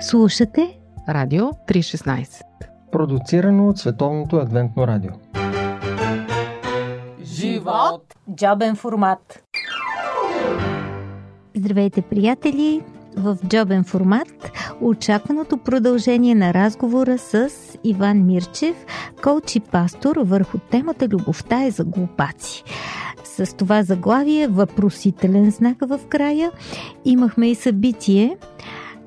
Слушате Радио 316 Продуцирано от Световното адвентно радио Живот! Джобен формат Здравейте, приятели! В джобен формат очакваното продължение на разговора с Иван Мирчев, коуч и пастор върху темата Любовта е за глупаци. С това заглавие, въпросителен знак в края, имахме и събитие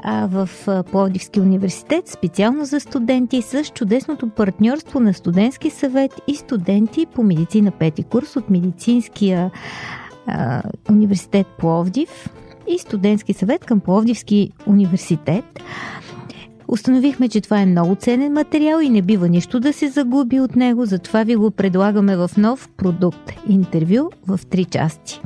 а в Пловдивски университет, специално за студенти, с чудесното партньорство на студентски съвет и студенти по медицина пети курс от медицинския а, университет Пловдив и студентски съвет към Пловдивски университет. Установихме, че това е много ценен материал и не бива нищо да се загуби от него, затова ви го предлагаме в нов продукт – интервю в три части.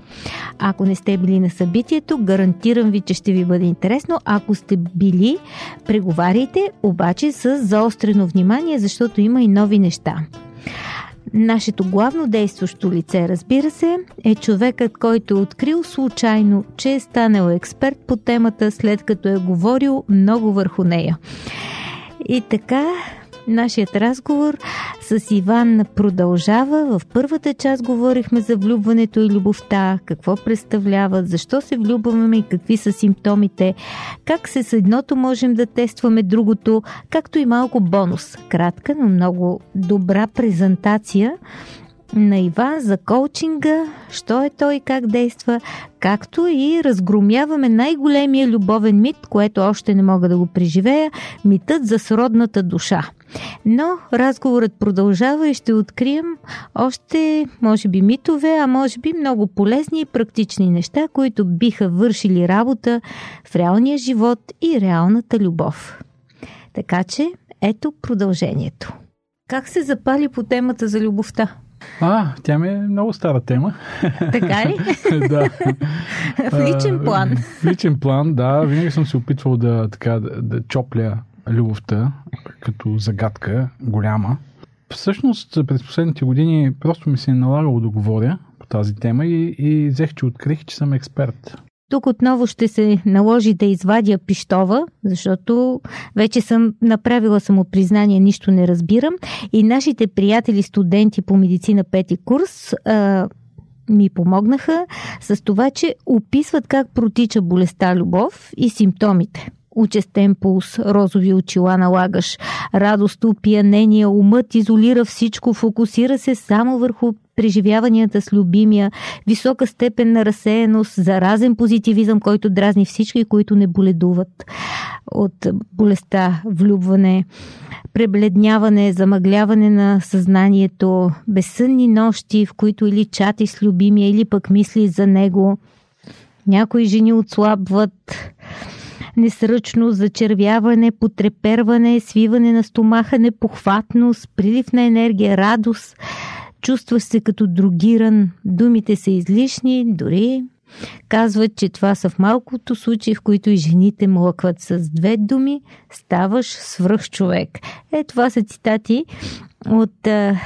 Ако не сте били на събитието, гарантирам ви, че ще ви бъде интересно. Ако сте били, преговаряйте, обаче с заострено внимание, защото има и нови неща. Нашето главно действащо лице, разбира се, е човекът, който е открил случайно, че е станал експерт по темата, след като е говорил много върху нея. И така, Нашият разговор с Иван продължава. В първата част говорихме за влюбването и любовта, какво представляват, защо се влюбваме и какви са симптомите, как с едното можем да тестваме другото, както и малко бонус. Кратка, но много добра презентация на Иван за коучинга, що е той как действа, както и разгромяваме най-големия любовен мит, което още не мога да го преживея – митът за сродната душа. Но разговорът продължава и ще открием още, може би, митове, а може би много полезни и практични неща, които биха вършили работа в реалния живот и реалната любов. Така че, ето продължението. Как се запали по темата за любовта? А, тя ми е много стара тема. Така ли? да. В личен план. В личен план, да. Винаги съм се опитвал да, така, да, да чопля любовта като загадка голяма. Всъщност, през последните години просто ми се е налагало да говоря по тази тема и, и взех, че открих, че съм експерт. Тук отново ще се наложи да извадя пищова, защото вече съм направила самопризнание, нищо не разбирам. И нашите приятели, студенти по медицина пети курс, а, ми помогнаха с това, че описват как протича болестта любов и симптомите учестен пулс, розови очила налагаш, радост, опиянение, умът изолира всичко, фокусира се само върху преживяванията с любимия, висока степен на разсеяност, заразен позитивизъм, който дразни всички, които не боледуват от болестта, влюбване, пребледняване, замъгляване на съзнанието, безсънни нощи, в които или чати с любимия, или пък мисли за него. Някои жени отслабват, несръчно, зачервяване, потреперване, свиване на стомаха, непохватност, прилив на енергия, радост. Чувстваш се като другиран, думите са излишни, дори казват, че това са в малкото случаи, в които и жените млъкват с две думи, ставаш свръх човек. Е, това са цитати от а,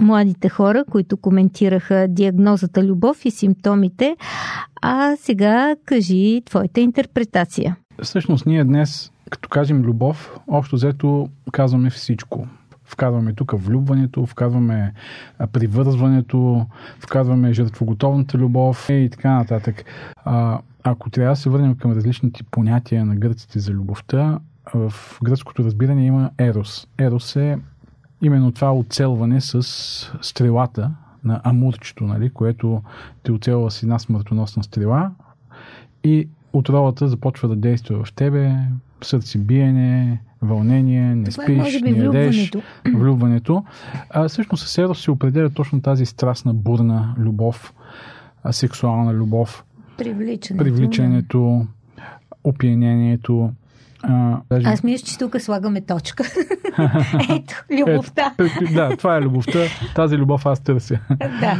младите хора, които коментираха диагнозата любов и симптомите. А сега кажи твоята интерпретация. Всъщност ние днес, като кажем любов, общо взето казваме всичко. Вкарваме тук влюбването, вкарваме привързването, вкарваме жертвоготовната любов и така нататък. А, ако трябва да се върнем към различните понятия на гръците за любовта, в гръцкото разбиране има ерос. Ерос е именно това оцелване с стрелата на амурчето, нали, което те оцелва с една смъртоносна стрела и отровата започва да действа в тебе, сърце биене, вълнение, не Това е, спиш, може би, не ядеш, влюбването. влюбването. А, всъщност с Ерос се определя точно тази страстна, бурна любов, сексуална любов, Привличането. привличането, опиянението. А, даже... Аз мисля, че тук слагаме точка. Ето, любовта. Ето, да, това е любовта. Тази любов аз търся. да.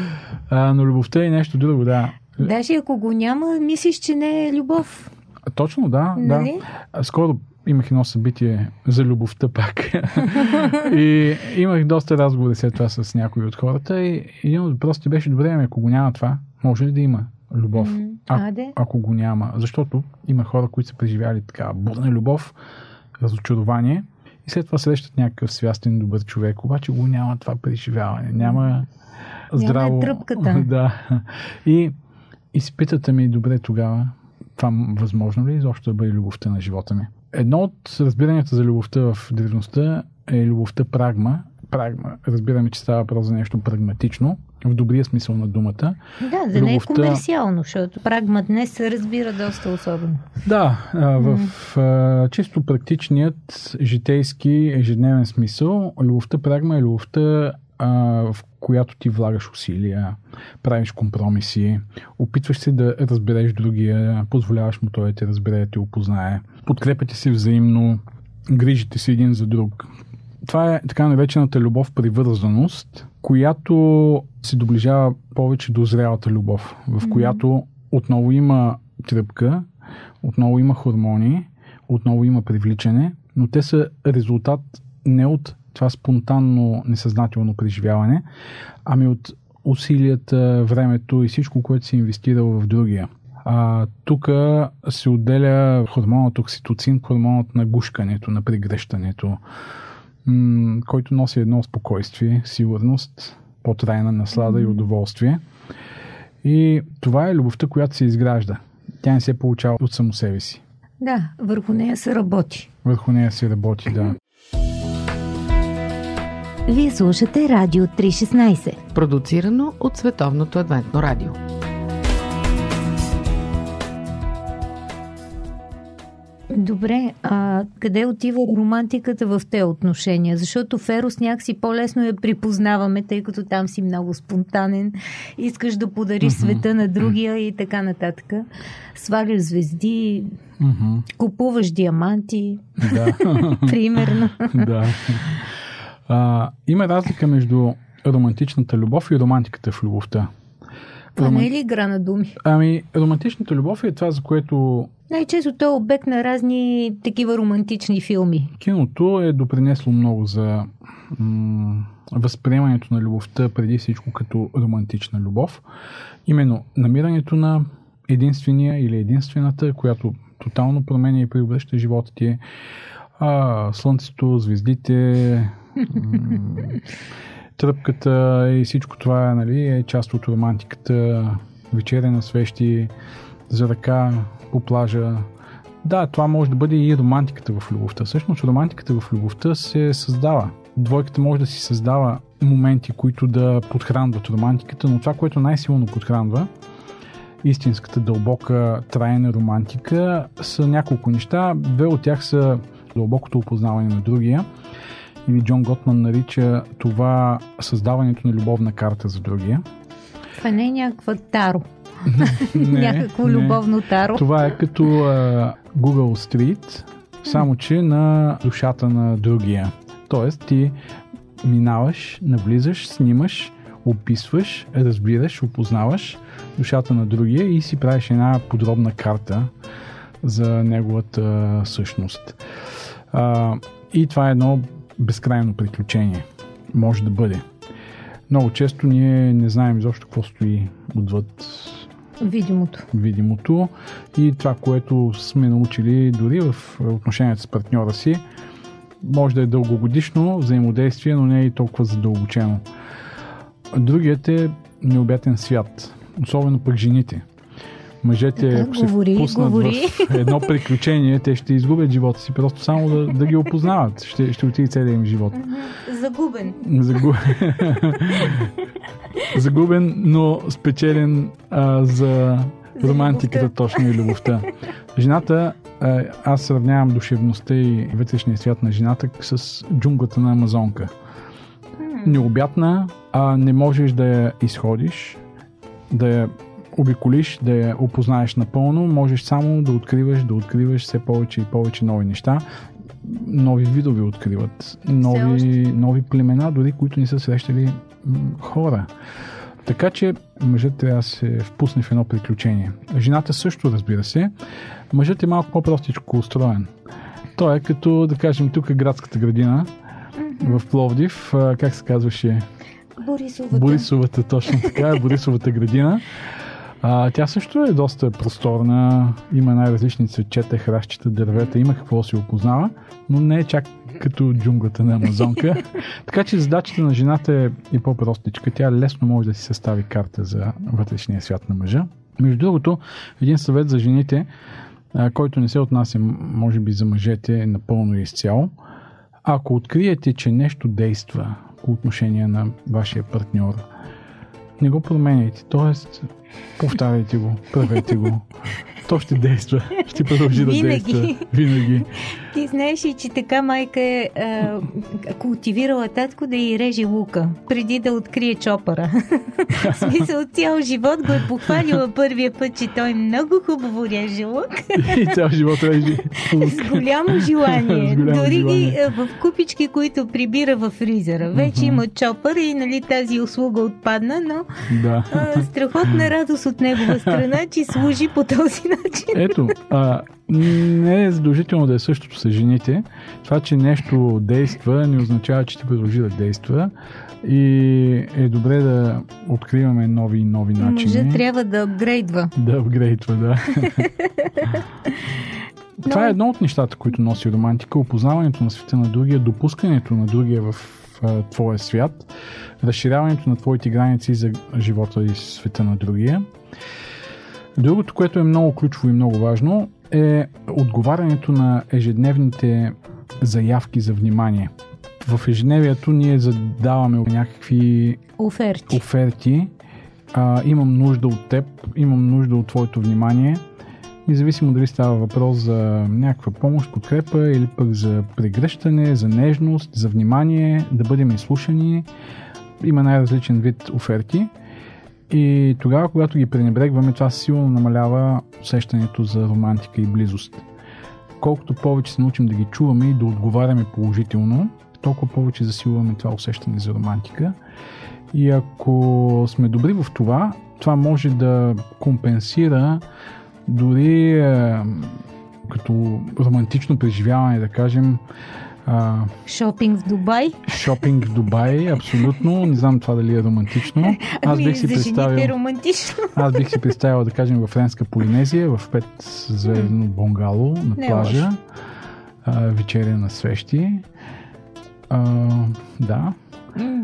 А, но любовта е нещо друго, да. Даже ако го няма, мислиш, че не е любов. Точно, да. Нали? да. Скоро имах едно събитие за любовта пак. и имах доста разговори след това с някои от хората. И един от въпросите беше, добре, ами ако го няма това, може ли да има любов. А, ако го няма. Защото има хора, които са преживяли така бурна любов, разочарование и след това срещат някакъв свястен добър човек, обаче го няма това преживяване. Няма здраво... тръпката. да. И, и си питате ми, добре тогава, това възможно ли е изобщо да бъде любовта на живота ми? Едно от разбиранията за любовта в древността е любовта прагма. Прагма, разбираме, че става въпрос за нещо прагматично, в добрия смисъл на думата. Да, да не е любовта- комерциално, защото прагма днес се разбира доста особено. Да, в чисто практичният, житейски, ежедневен смисъл, любовта прагма е любовта, в която ти влагаш усилия, правиш компромиси, опитваш се да разбереш другия, позволяваш му той да те разбере, да те опознае, подкрепяте се взаимно, грижите се един за друг. Това е така наречената любов привързаност, която се доближава повече до зрялата любов, в която отново има тръпка, отново има хормони, отново има привличане, но те са резултат не от това спонтанно, несъзнателно преживяване, ами от усилията, времето и всичко, което си инвестирал в другия. А, тук се отделя хормонът окситоцин, хормонът на гушкането, на пригрещането, м- който носи едно спокойствие, сигурност, по-трайна наслада и удоволствие. И това е любовта, която се изгражда. Тя не се получава от само себе си. Да, върху нея се работи. Върху нея се работи, да. Вие слушате Радио 316. Продуцирано от Световното адвентно радио. Добре, а къде отива романтиката в те отношения? Защото в Ерос някакси по-лесно я припознаваме, тъй като там си много спонтанен, искаш да подариш света на другия и така нататък. Сваляш звезди, Мгм. купуваш диаманти, да. примерно. да. А, има разлика между романтичната любов и романтиката в любовта. Това не е ли игра на думи? Ами, романтичната любов е това, за което Най-често той е обект на разни такива романтични филми. киното е допринесло много за м- възприемането на любовта преди всичко като романтична любов. Именно намирането на единствения или единствената, която тотално променя и преобръща живота ти. А, слънцето, звездите, тръпката и всичко това нали, е част от романтиката. Вечеря на свещи, за ръка по плажа. Да, това може да бъде и романтиката в любовта. Всъщност романтиката в любовта се създава. Двойката може да си създава моменти, които да подхранват романтиката, но това, което най-силно подхранва истинската дълбока трайна романтика са няколко неща. Две от тях са дълбокото опознаване на другия или Джон Готман нарича това създаването на любовна карта за другия. Това не е някаква таро. Не, Някакво не. любовно таро. Това е като а, Google Street, само че на душата на другия. Тоест ти минаваш, навлизаш, снимаш, описваш, разбираш, опознаваш душата на другия и си правиш една подробна карта за неговата същност. А, и това е едно безкрайно приключение. Може да бъде. Много често ние не знаем изобщо какво стои отвъд Видимото. видимото и това, което сме научили дори в отношенията с партньора си, може да е дългогодишно взаимодействие, но не е и толкова задълбочено. Другият е необятен свят, особено пък жените. Мъжете, Така, ако се говори, впуснат говори. в едно приключение, те ще изгубят живота си, просто само да, да ги опознават. Ще, ще отиде целият им живот. Загубен. Загу... Загубен, но спечелен а, за романтиката точно и любовта. Жената, а, аз сравнявам душевността и вътрешния свят на жената с джунглата на Амазонка. Необятна, а не можеш да я изходиш, да я обиколиш, да я опознаеш напълно, можеш само да откриваш, да откриваш все повече и повече нови неща. Нови видове откриват, нови, нови племена, дори които не са срещали хора. Така че мъжът трябва да се впусне в едно приключение. Жената също, разбира се. Мъжът е малко по-простичко устроен. Той е като, да кажем, тук е градската градина в Пловдив. Как се казваше? Борисовата. Борисовата, точно така, Борисовата градина. А, тя също е доста просторна, има най-различни цветчета, хращчета, дървета, има какво се опознава, но не е чак като джунглата на Амазонка. така че задачата на жената е, е по-простичка. Тя лесно може да си състави карта за вътрешния свят на мъжа. Между другото, един съвет за жените, който не се отнася, може би, за мъжете напълно и изцяло. Ако откриете, че нещо действа по отношение на вашия партньор, не го променяйте. Тоест, повтаряйте го, правете го. То ще действа. Ще продължи да Винаги. действа. Винаги. Ти знаеш ли, че така майка е а, култивирала татко да й реже лука, преди да открие чопъра. В смисъл, цял живот го е похвалила първия път, че той много хубаво реже лук. И цял живот режи лук. С голямо желание. С голямо Дори желание. ги а, в купички, които прибира в фризера. Вече има чопър и нали, тази услуга отпадна, но Да. а, страхотна радост от негова страна, че служи по този начин. Ето, а, не е задължително да е същото с жените. Това, че нещо действа, не означава, че ще продължи да действа. И е добре да откриваме нови и нови начини. Мъжът трябва да апгрейдва. Да апгрейдва, да. Това е едно от нещата, които носи романтика. Опознаването на света на другия, допускането на другия в а, твоя свят, разширяването на твоите граници за живота и света на другия. Другото, което е много ключово и много важно, е отговарянето на ежедневните заявки за внимание. В ежедневието ние задаваме някакви Оферти. оферти. А, имам нужда от теб, имам нужда от твоето внимание. Независимо дали става въпрос за някаква помощ, подкрепа или пък за прегръщане, за нежност, за внимание, да бъдем изслушани. Има най-различен вид оферти. И тогава, когато ги пренебрегваме, това силно намалява усещането за романтика и близост. Колкото повече се научим да ги чуваме и да отговаряме положително, толкова повече засилваме това усещане за романтика. И ако сме добри в това, това може да компенсира дори е, като романтично преживяване, да кажем, а, Шопинг в Дубай. шопинг в Дубай, абсолютно. Не знам това дали е романтично. Аз Ами, бих си е представил, романтично. аз бих си представил, да кажем, в Френска Полинезия, в пет звездно бунгало на е плажа, а, вечеря на свещи. А, да,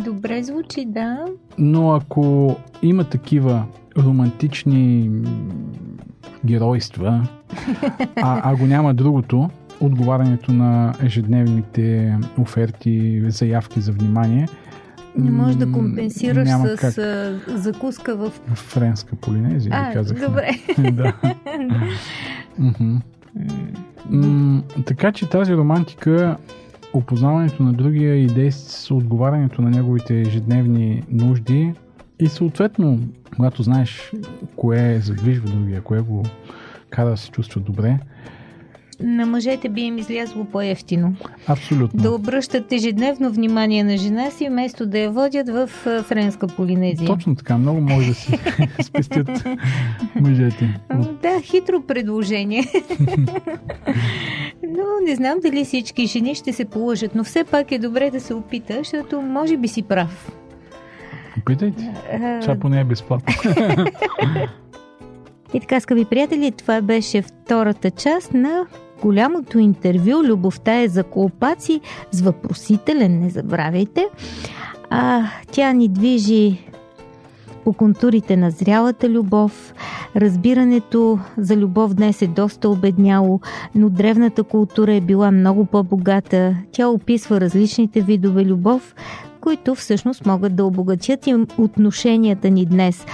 Добре звучи, да. но ако има такива романтични геройства, а, а го няма другото, отговарянето на ежедневните оферти, заявки за внимание, Не можеш да компенсираш с как. закуска в... Френска Полинезия, А, ви казахме. добре. да. М, така че тази романтика, опознаването на другия и действ... отговарянето на неговите ежедневни нужди и съответно, когато знаеш кое задвижва другия, кое го кара да се чувства добре, На мъжете би им излязло по-ефтино. абсолютно. Да обръщат ежедневно внимание на жена си, вместо да я водят в Френска Полинезия. Точно така, много може да си спестят мъжете. М, Да, хитро предложение. но не знам дали всички жени ще се положат, но все пак е добре да се опита, защото може би си прав. Опитайте. А, Това поне е безплатно. И така, скъпи приятели, това беше втората част на голямото интервю Любовта е за колпаци с въпросителен, не забравяйте. А, тя ни движи по контурите на зрялата любов. Разбирането за любов днес е доста обедняло, но древната култура е била много по-богата. Тя описва различните видове любов, които всъщност могат да обогатят и отношенията ни днес.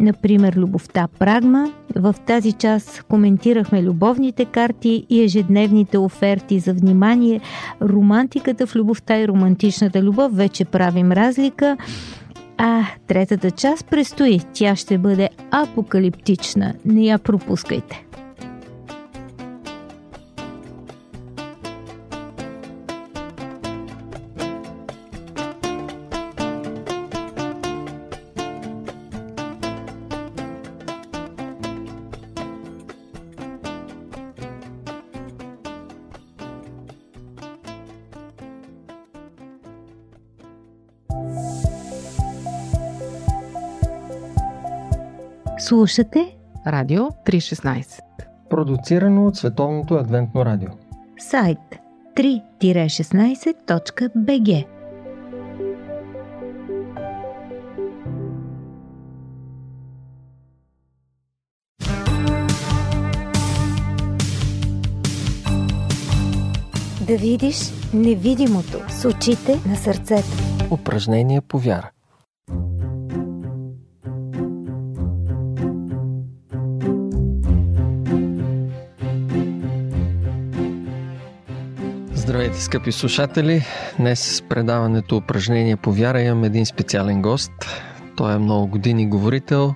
Например, любовта прагма. В тази част коментирахме любовните карти и ежедневните оферти за внимание. Романтиката в любовта и романтичната любов вече правим разлика. А третата част предстои. Тя ще бъде апокалиптична. Не я пропускайте. Слушате Радио 316. Продуцирано от Световното адвентно радио. сайт 3-16.bg Да видиш невидимото с очите на сърцето. Упражнение по вяра. Здравейте, скъпи слушатели! Днес с предаването Упражнение по вяра имам един специален гост. Той е много години говорител.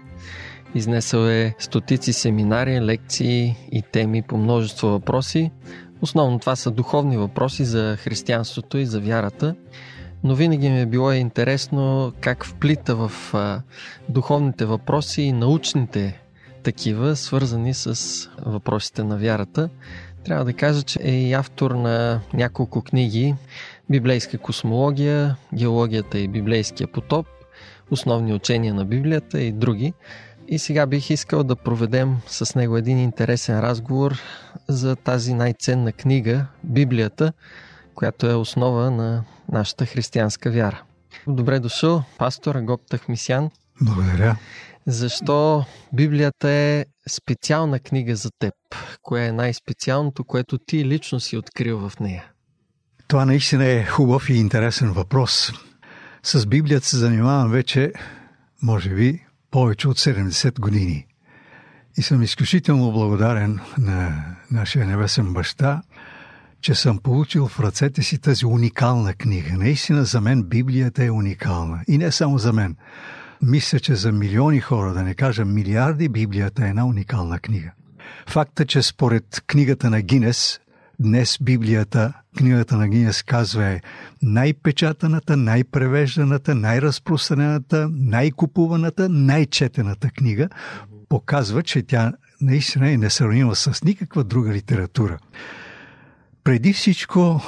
Изнесъл е стотици семинари, лекции и теми по множество въпроси. Основно това са духовни въпроси за християнството и за вярата. Но винаги ми е било интересно как вплита в духовните въпроси и научните такива, свързани с въпросите на вярата. Трябва да кажа, че е и автор на няколко книги Библейска космология, Геологията и библейския потоп, Основни учения на Библията и други. И сега бих искал да проведем с него един интересен разговор за тази най-ценна книга Библията, която е основа на нашата християнска вяра. Добре дошъл, пастор Агоп Тахмисян. Благодаря. Защо Библията е специална книга за теб? Кое е най-специалното, което ти лично си открил в нея? Това наистина е хубав и интересен въпрос. С Библията се занимавам вече, може би, повече от 70 години. И съм изключително благодарен на нашия небесен баща, че съм получил в ръцете си тази уникална книга. Наистина за мен Библията е уникална. И не само за мен. Мисля, че за милиони хора, да не кажа милиарди, Библията е една уникална книга. Факта, че според книгата на Гинес, днес Библията, книгата на Гинес казва е най-печатаната, най-превежданата, най-разпространената, най-купуваната, най-четената книга, показва, че тя наистина е несравнима с никаква друга литература. Преди всичко,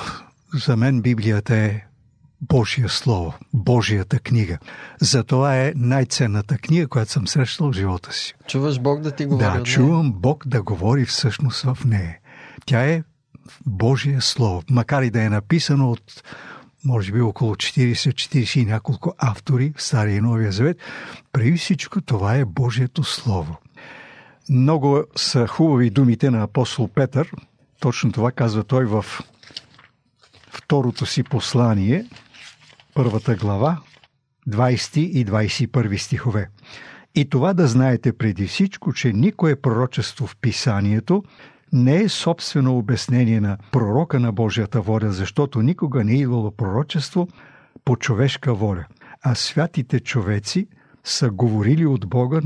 за мен Библията е Божия Слово, Божията книга. Затова е най-ценната книга, която съм срещал в живота си. Чуваш Бог да ти говори? Да, чувам Бог да говори всъщност в нея. Тя е Божие Слово, макар и да е написано от може би около 40-40 и няколко автори в Стария и Новия Завет, преди всичко това е Божието Слово. Много са хубави думите на апостол Петър. Точно това казва той в второто си послание, първата глава, 20 и 21 стихове. И това да знаете преди всичко, че никое пророчество в писанието не е собствено обяснение на пророка на Божията воля, защото никога не е идвало пророчество по човешка воля, а святите човеци са говорили от Бога,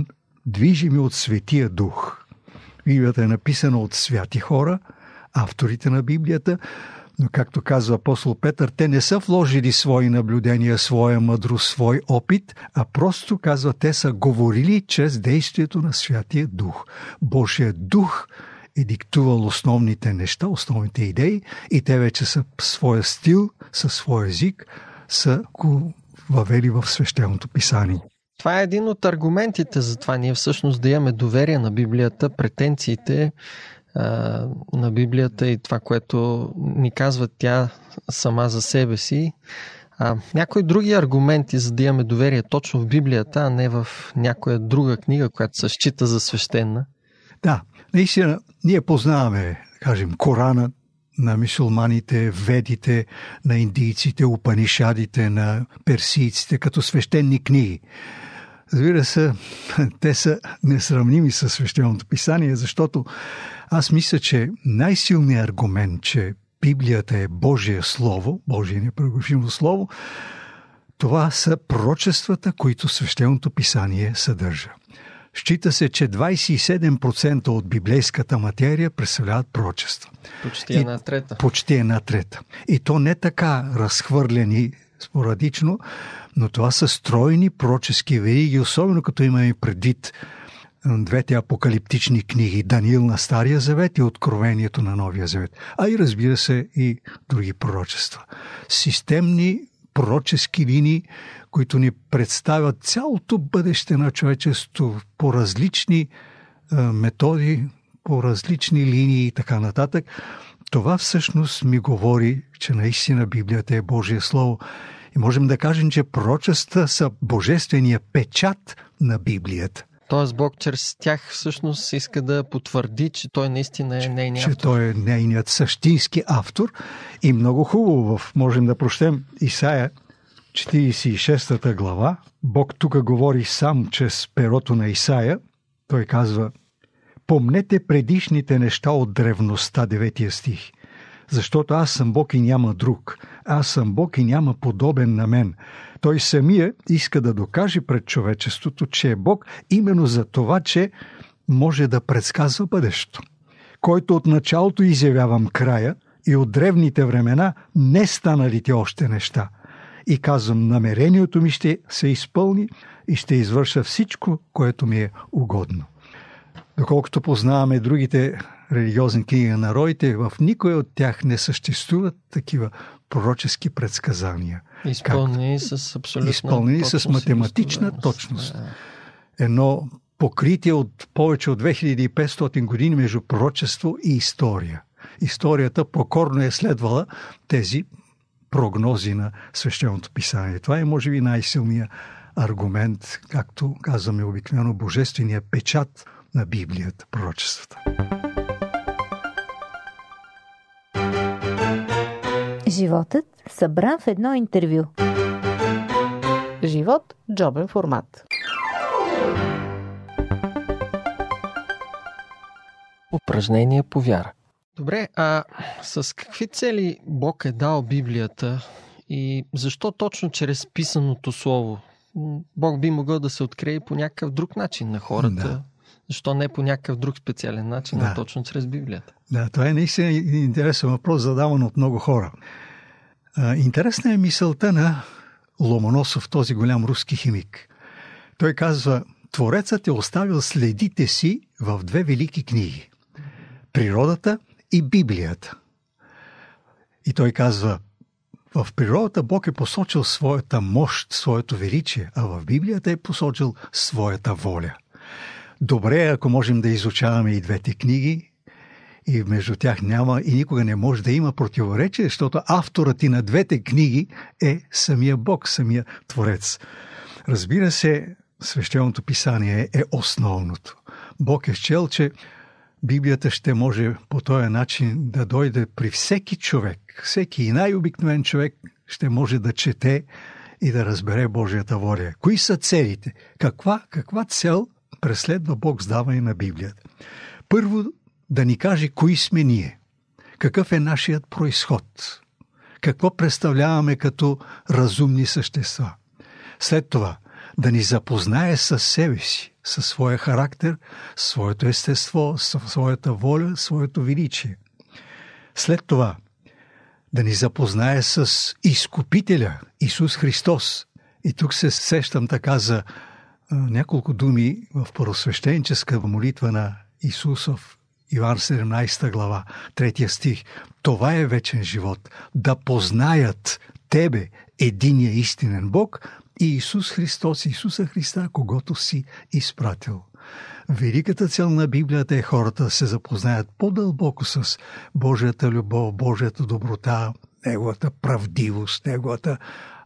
движими от Светия Дух. Библията е написана от святи хора, авторите на Библията, но както казва апостол Петър, те не са вложили свои наблюдения, своя мъдрост, свой опит, а просто казва, те са говорили чрез действието на Святия Дух. Божия Дух е диктувал основните неща, основните идеи и те вече са своя стил, със своя език, са го въвели в свещеното писание. Това е един от аргументите за това ние всъщност да имаме доверие на Библията, претенциите на Библията и това, което ни казва тя сама за себе си. А, някои други аргументи за да имаме доверие точно в Библията, а не в някоя друга книга, която се счита за свещена. Да, наистина, ние познаваме, кажем, Корана на мисулманите, ведите, на индийците, упанишадите, на персийците, като свещени книги. Разбира се, те са несравними с свещеното писание, защото аз мисля, че най-силният аргумент, че Библията е Божие Слово, Божие непрегрешимо Слово, това са пророчествата, които свещеното писание съдържа. Счита се, че 27% от библейската материя представляват пророчества. Почти една трета. Почти една трета. И то не така разхвърлени спорадично, но това са стройни пророчески вериги, особено като имаме предвид двете апокалиптични книги Даниил на Стария Завет и Откровението на Новия Завет, а и разбира се и други пророчества. Системни пророчески линии, които ни представят цялото бъдеще на човечеството по различни методи, по различни линии и така нататък. Това всъщност ми говори, че наистина Библията е Божие Слово. И можем да кажем, че пророчества са божествения печат на Библията. Тоест Бог чрез тях всъщност иска да потвърди, че той наистина е нейният автор. Че той е нейният същински автор. И много хубаво, можем да прощем Исаия 46 глава. Бог тук говори сам чрез перото на Исаия. Той казва, помнете предишните неща от древността, 9 стих. Защото аз съм Бог и няма друг. Аз съм Бог и няма подобен на мен. Той самия иска да докаже пред човечеството, че е Бог именно за това, че може да предсказва бъдещето. Който от началото изявявам края и от древните времена не станалите още неща. И казвам, намерението ми ще се изпълни и ще извърша всичко, което ми е угодно. Доколкото познаваме другите религиозни книги на народите, в никой от тях не съществуват такива пророчески предсказания. Изпълнени как? с абсолютно Изпълнени с математична точност. Едно покритие от повече от 2500 години между пророчество и история. Историята покорно е следвала тези прогнози на свещеното писание. Това е, може би, най-силният аргумент, както казваме обикновено, божествения печат на Библията, пророчествата. Животът събран в едно интервю. Живот – джобен формат. Упражнение по вяра. Добре, а с какви цели Бог е дал Библията и защо точно чрез писаното слово? Бог би могъл да се открие по някакъв друг начин на хората. Да. Защо не по някакъв друг специален начин, да. а точно чрез Библията? Да, това е наистина интересен въпрос, задаван от много хора. Интересна е мисълта на Ломоносов, този голям руски химик. Той казва, Творецът е оставил следите си в две велики книги – природата и Библията. И той казва, в природата Бог е посочил своята мощ, своето величие, а в Библията е посочил своята воля. Добре, ако можем да изучаваме и двете книги, и между тях няма и никога не може да има противоречие, защото авторът и на двете книги е самия Бог, самия Творец. Разбира се, свещеното писание е основното. Бог е счел, че Библията ще може по този начин да дойде при всеки човек, всеки и най-обикновен човек ще може да чете и да разбере Божията воля. Кои са целите? Каква, каква цел преследва Бог с даване на Библията? Първо да ни каже кои сме ние, какъв е нашият происход, какво представляваме като разумни същества. След това да ни запознае с себе си, със своя характер, своето естество, своята воля, своето величие. След това да ни запознае с Изкупителя, Исус Христос. И тук се сещам така за няколко думи в първосвещенческа молитва на Исусов Иван 17 глава, 3 стих. Това е вечен живот. Да познаят Тебе, единия истинен Бог, и Исус Христос, Исуса Христа, когато си изпратил. Великата цел на Библията е хората да се запознаят по-дълбоко с Божията любов, Божията доброта, Неговата правдивост, Неговата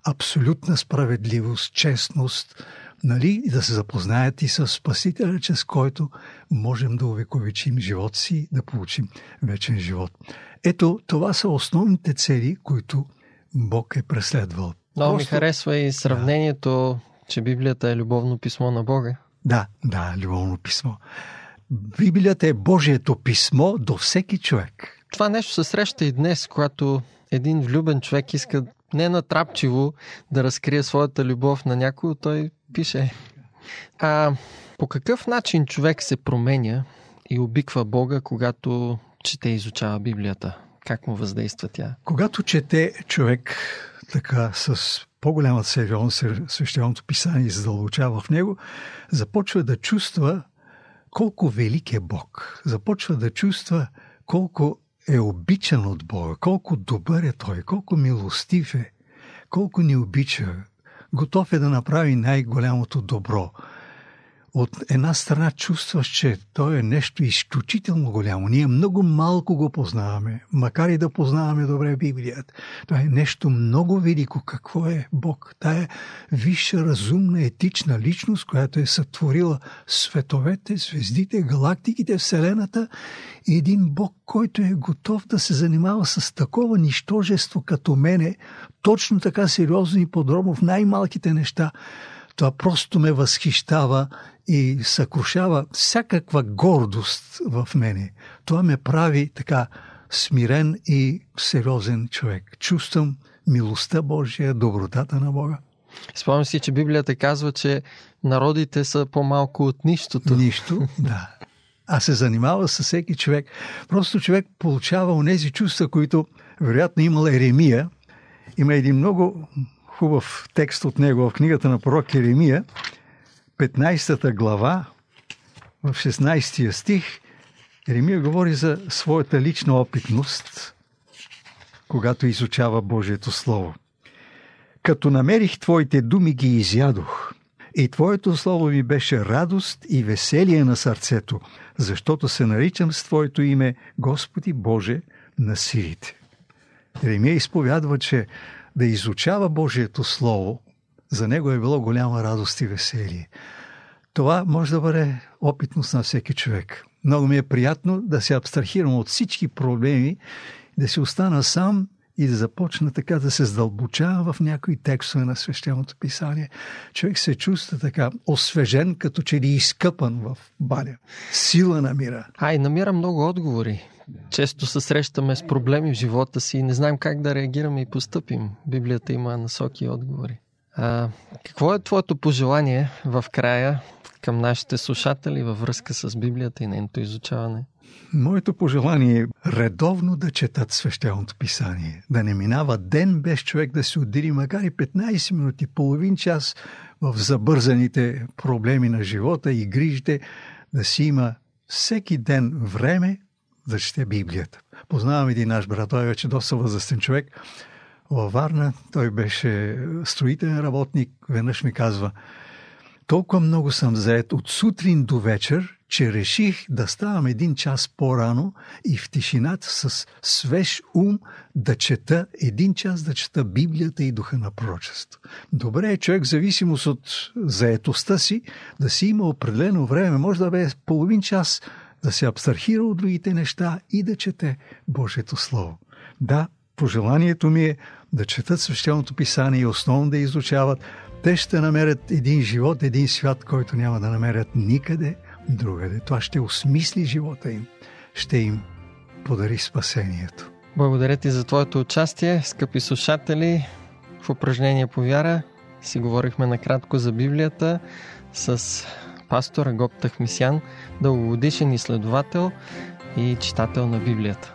абсолютна справедливост, честност, нали, и да се запознаят и с Спасителя, чрез който можем да увековечим живот си, да получим вечен живот. Ето, това са основните цели, които Бог е преследвал. Много Просто... ми харесва и сравнението, да. че Библията е любовно писмо на Бога. Да, да, любовно писмо. Библията е Божието писмо до всеки човек. Това нещо се среща и днес, когато един влюбен човек иска не натрапчиво да разкрие своята любов на някой, той пише. А по какъв начин човек се променя и обиква Бога, когато чете и изучава Библията? Как му въздейства тя? Когато чете човек така с по-голяма сериозност свещеното писание и задълбочава в него, започва да чувства колко велик е Бог. Започва да чувства колко е обичан от Бога, колко добър е Той, колко милостив е, колко ни обича, готов е да направи най-голямото добро – от една страна чувстваш, че той е нещо изключително голямо. Ние много малко го познаваме, макар и да познаваме добре Библията. Това е нещо много велико. Какво е Бог? Та е висша, разумна, етична личност, която е сътворила световете, звездите, галактиките, Вселената и един Бог, който е готов да се занимава с такова нищожество като мене, точно така сериозно и подробно в най-малките неща. Това просто ме възхищава и съкрушава всякаква гордост в мене. Това ме прави така смирен и сериозен човек. Чувствам милостта Божия, добротата на Бога. Спомням си, че Библията казва, че народите са по-малко от нищото. Нищо, да. А се занимава с всеки човек. Просто човек получава онези чувства, които вероятно имал Еремия. Има един много хубав текст от него в книгата на пророк Еремия, 15 глава, в 16 стих, Еремия говори за своята лична опитност, когато изучава Божието Слово. Като намерих Твоите думи, ги изядох. И Твоето Слово ми беше радост и веселие на сърцето, защото се наричам с Твоето име Господи Боже на силите. Еремия изповядва, че да изучава Божието Слово, за него е било голяма радост и веселие. Това може да бъде опитност на всеки човек. Много ми е приятно да се абстрахирам от всички проблеми, да си остана сам и да започна така да се задълбочава в някои текстове на свещеното писание. Човек се чувства така освежен, като че ли изкъпан в баня. Сила намира. А, и намира много отговори. Често се срещаме с проблеми в живота си и не знаем как да реагираме и поступим. Библията има насоки и отговори. А, какво е твоето пожелание в края към нашите слушатели във връзка с Библията и нейното изучаване? Моето пожелание е редовно да четат свещеното писание. Да не минава ден без човек да се отдели, макар и 15 минути, половин час в забързаните проблеми на живота и грижите, да си има всеки ден време да чете Библията. Познавам един наш брат, той е вече доста възрастен човек. Във Варна той беше строителен работник. Веднъж ми казва, толкова много съм заед от сутрин до вечер, че реших да ставам един час по-рано и в тишината с свеж ум да чета, един час да чета Библията и духа на пророчество. Добре е човек в зависимост от заетостта си да си има определено време, може да бе половин час да се абстрахира от другите неща и да чете Божието Слово. Да, пожеланието ми е да четат свещеното писание и основно да изучават. Те ще намерят един живот, един свят, който няма да намерят никъде другаде. Това ще осмисли живота им, ще им подари спасението. Благодаря ти за твоето участие, скъпи слушатели. В упражнение по вяра си говорихме накратко за Библията с пастор Агоп Тахмисян, дългогодишен изследовател и читател на Библията.